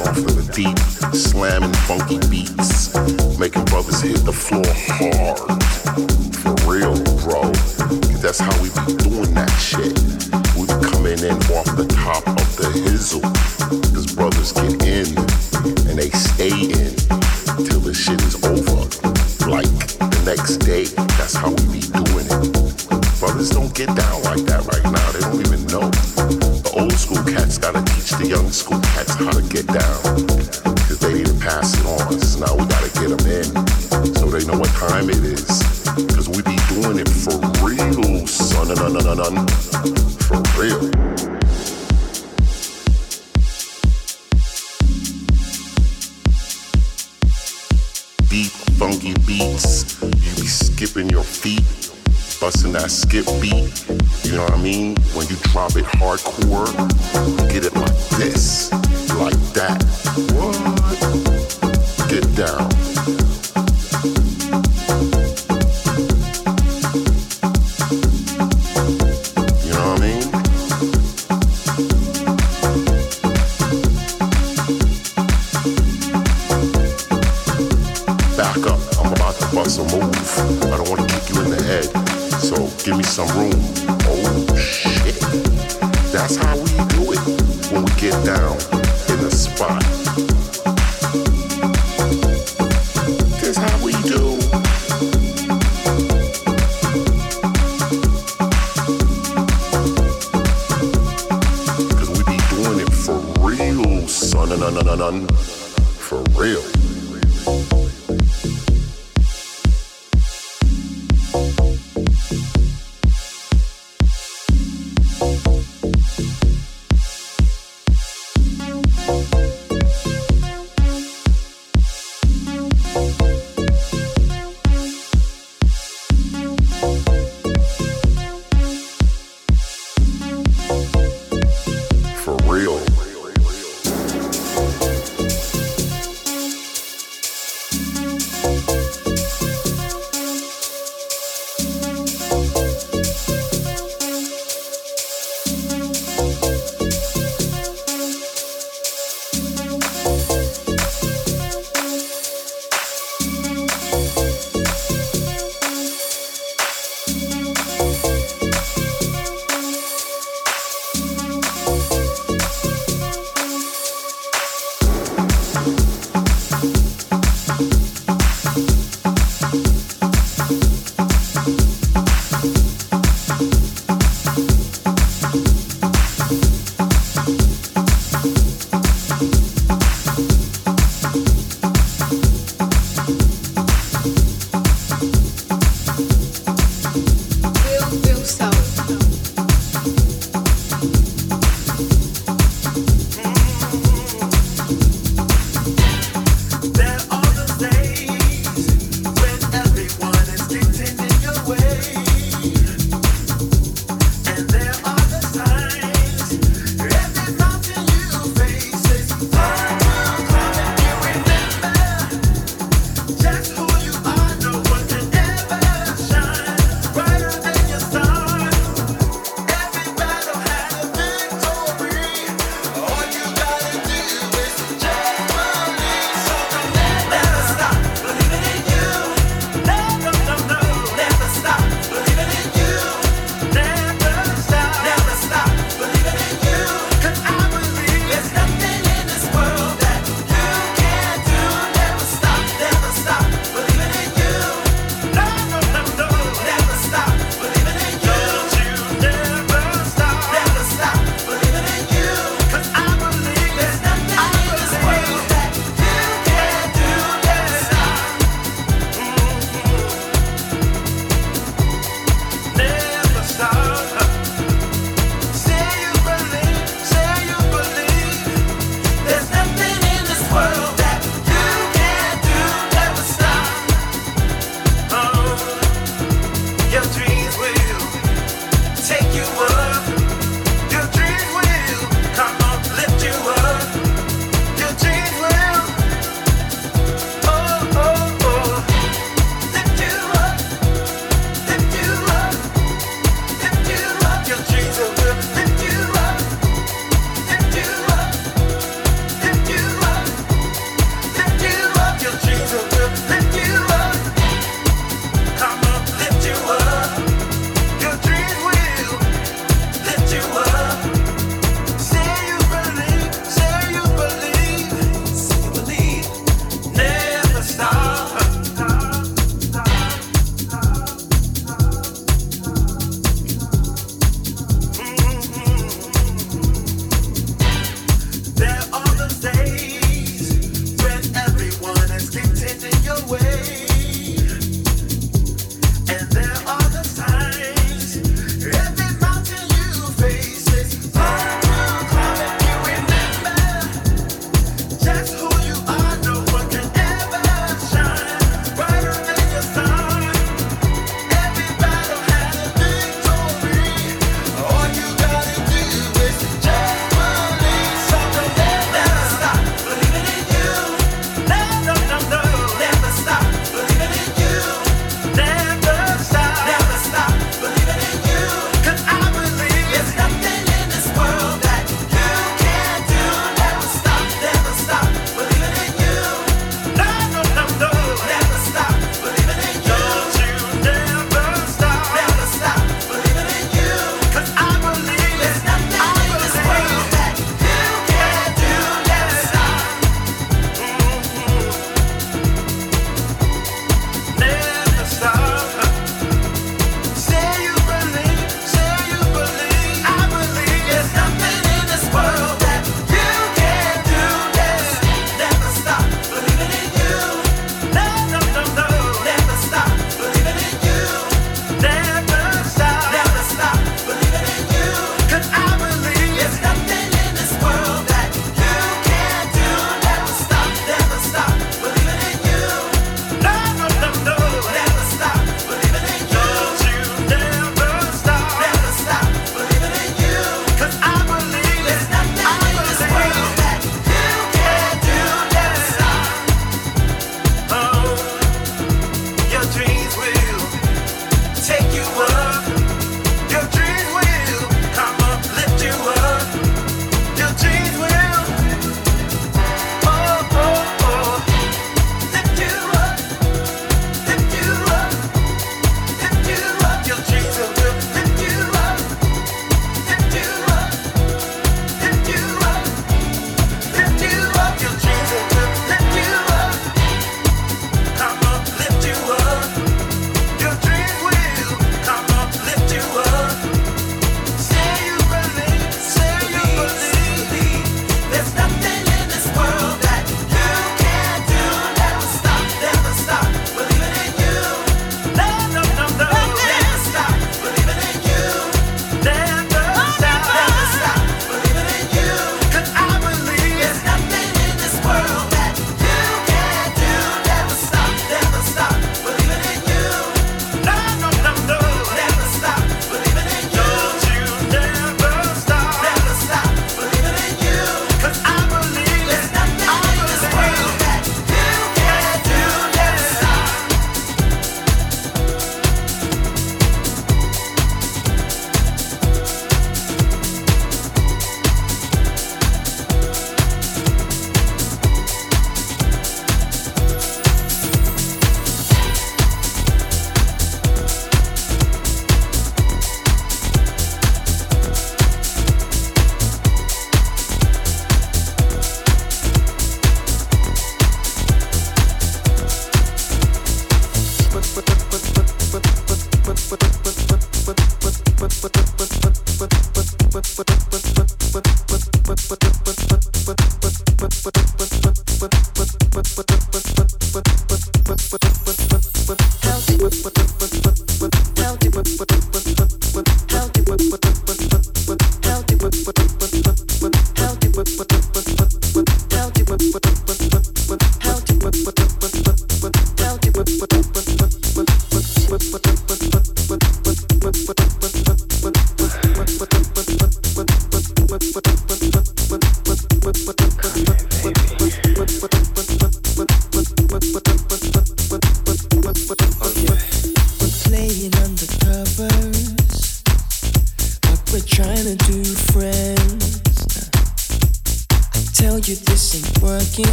off of the deep, slamming funky beats. Making brothers hit the floor hard. For real, bro. That's how we be doing that shit. We be coming in off the top of the hizzle. Cause brothers get in and they stay in till the shit is over. Like the next day. That's how we be doing it. Brothers don't get down like that right now. They don't even know. The old school cats gotta teach the young school how to get down. They need to pass it on. So now we gotta get in. So they know what time it is. We be doing it for real, son. For real. Funky beats. You be skipping your feet, busting that skip beat. You know what I mean? When you drop it hardcore, get it like this, like that. What? Get down.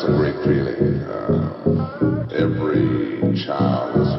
I hear my arrangements.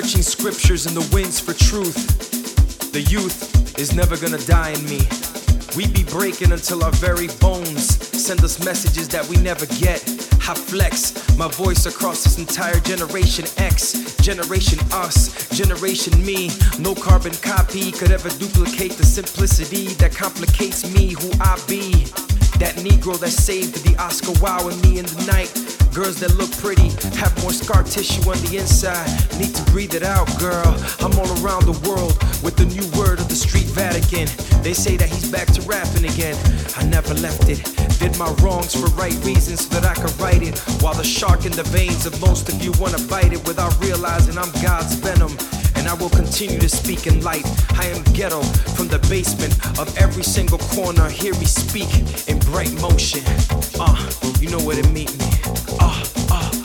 Searching scriptures in the winds for truth. The youth is never gonna die in me. We be breaking until our very bones send us messages that we never get. I flex my voice across this entire generation X, generation us, generation me. No carbon copy could ever duplicate the simplicity that complicates me, who I be. That Negro that saved the Oscar Wow and me in the night. Girls that look pretty have more scar tissue on the inside. Need to breathe it out, girl. I'm all around the world with the new word of the street Vatican. They say that he's back to rapping again. I never left it. Did my wrongs for right reasons so that I could write it. While the shark in the veins of most of you wanna bite it without realizing I'm God's venom and I will continue to speak in light. I am ghetto from the basement of every single corner. Hear me speak in bright motion. Uh, you know where to meet me. Uh, uh.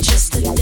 Love.